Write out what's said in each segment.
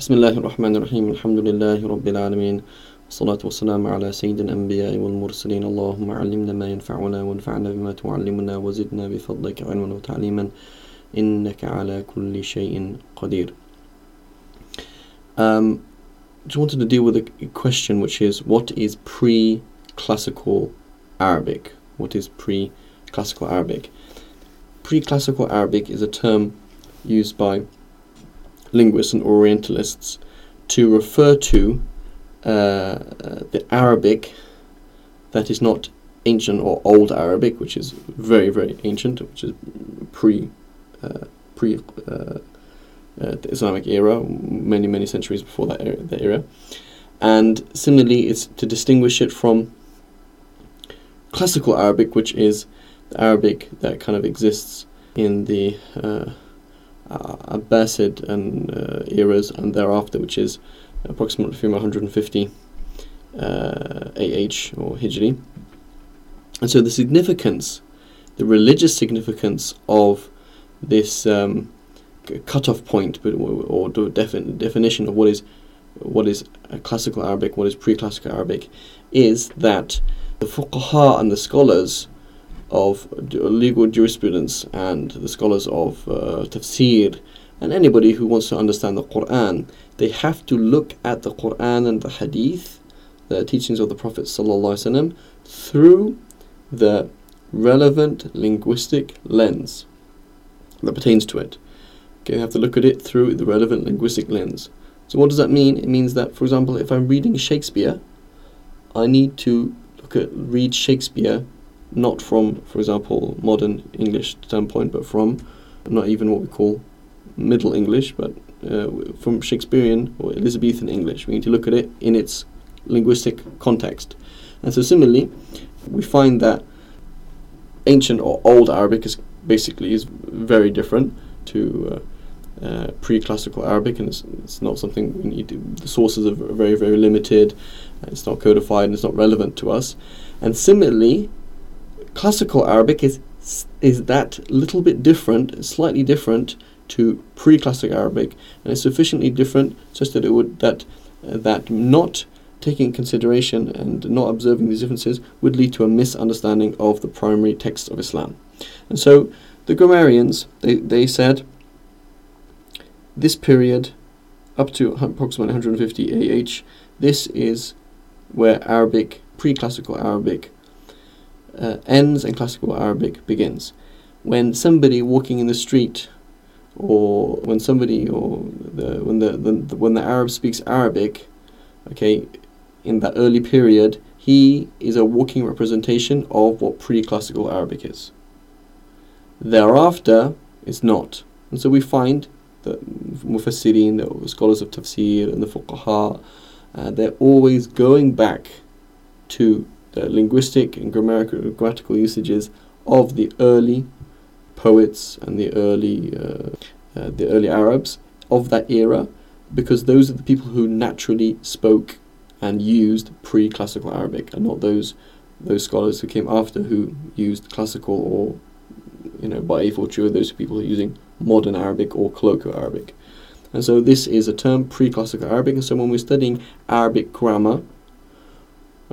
بسم الله الرحمن الرحيم الحمد لله رب العالمين والصلاة والسلام على سيد الأنبياء والمرسلين اللهم علمنا ما ينفعنا وانفعنا بما تعلمنا وزدنا بفضلك علما وتعليما إنك على كل شيء قدير um, just wanted to deal with a question which is what is pre-classical Arabic? What is pre-classical Arabic? Pre-classical Arabic is a term used by linguists and Orientalists to refer to uh, the Arabic that is not ancient or old Arabic, which is very very ancient, which is pre uh, pre uh, uh the Islamic era, many many centuries before that era, that era. And similarly, it's to distinguish it from classical Arabic, which is Arabic that kind of exists in the uh, uh, Abbasid and uh, eras and thereafter, which is approximately from 150 uh, AH or Hijri. And so the significance, the religious significance of this um, cut-off point, or definition of what is what is classical Arabic, what is pre-classical Arabic, is that the fuqaha and the scholars of legal jurisprudence and the scholars of uh, tafsir and anybody who wants to understand the Quran, they have to look at the Quran and the Hadith, the teachings of the Prophet ﷺ, through the relevant linguistic lens that pertains to it. Okay, you have to look at it through the relevant linguistic lens. So what does that mean? It means that, for example, if I'm reading Shakespeare, I need to look at read Shakespeare not from, for example, modern English standpoint, but from not even what we call Middle English, but uh, from Shakespearean or Elizabethan English. We need to look at it in its linguistic context. And so, similarly, we find that ancient or old Arabic is basically is very different to uh, uh, pre-classical Arabic, and it's, it's, not something we need. To, the sources are very, very limited. It's not codified, and it's not relevant to us. And similarly, classical Arabic is is that little bit different, slightly different to pre-classic Arabic, and it's sufficiently different such that it would that uh, that not taking consideration and not observing these differences would lead to a misunderstanding of the primary text of Islam. And so the grammarians they, they said this period up to approximately 150 AH this is where Arabic pre-classical Arabic uh, ends and classical Arabic begins. When somebody walking in the street, or when somebody, or the, when the, the when the Arab speaks Arabic, okay, in that early period, he is a walking representation of what pre-classical Arabic is. Thereafter, it's not, and so we find that mufassirin, the scholars of tafsir, and the fuqaha, uh, they're always going back to the linguistic and grammatical, grammatical usages of the early poets and the early uh, uh, the early Arabs of that era, because those are the people who naturally spoke and used pre-classical Arabic, and not those those scholars who came after who used classical or you know by a fortiori those people who are using modern Arabic or colloquial Arabic. And so this is a term pre-classical Arabic, and so when we're studying Arabic grammar,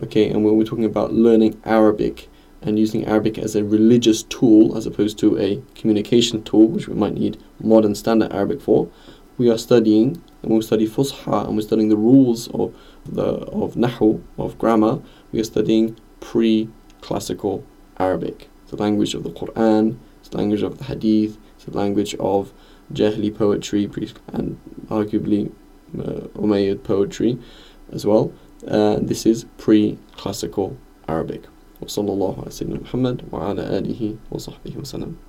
okay and when we're talking about learning Arabic and using Arabic as a religious tool as opposed to a communication tool which we might need modern standard Arabic for we are studying and we study Fusha and we're studying the rules of the of Nahu of grammar we are studying pre-classical Arabic It's the language of the Quran it's the language of the Hadith it's the language of Jahili poetry and arguably uh, Umayyad poetry as well uh, this is pre-classical Arabic. وصلى الله على سيدنا محمد وعلى آله وصحبه وسلم.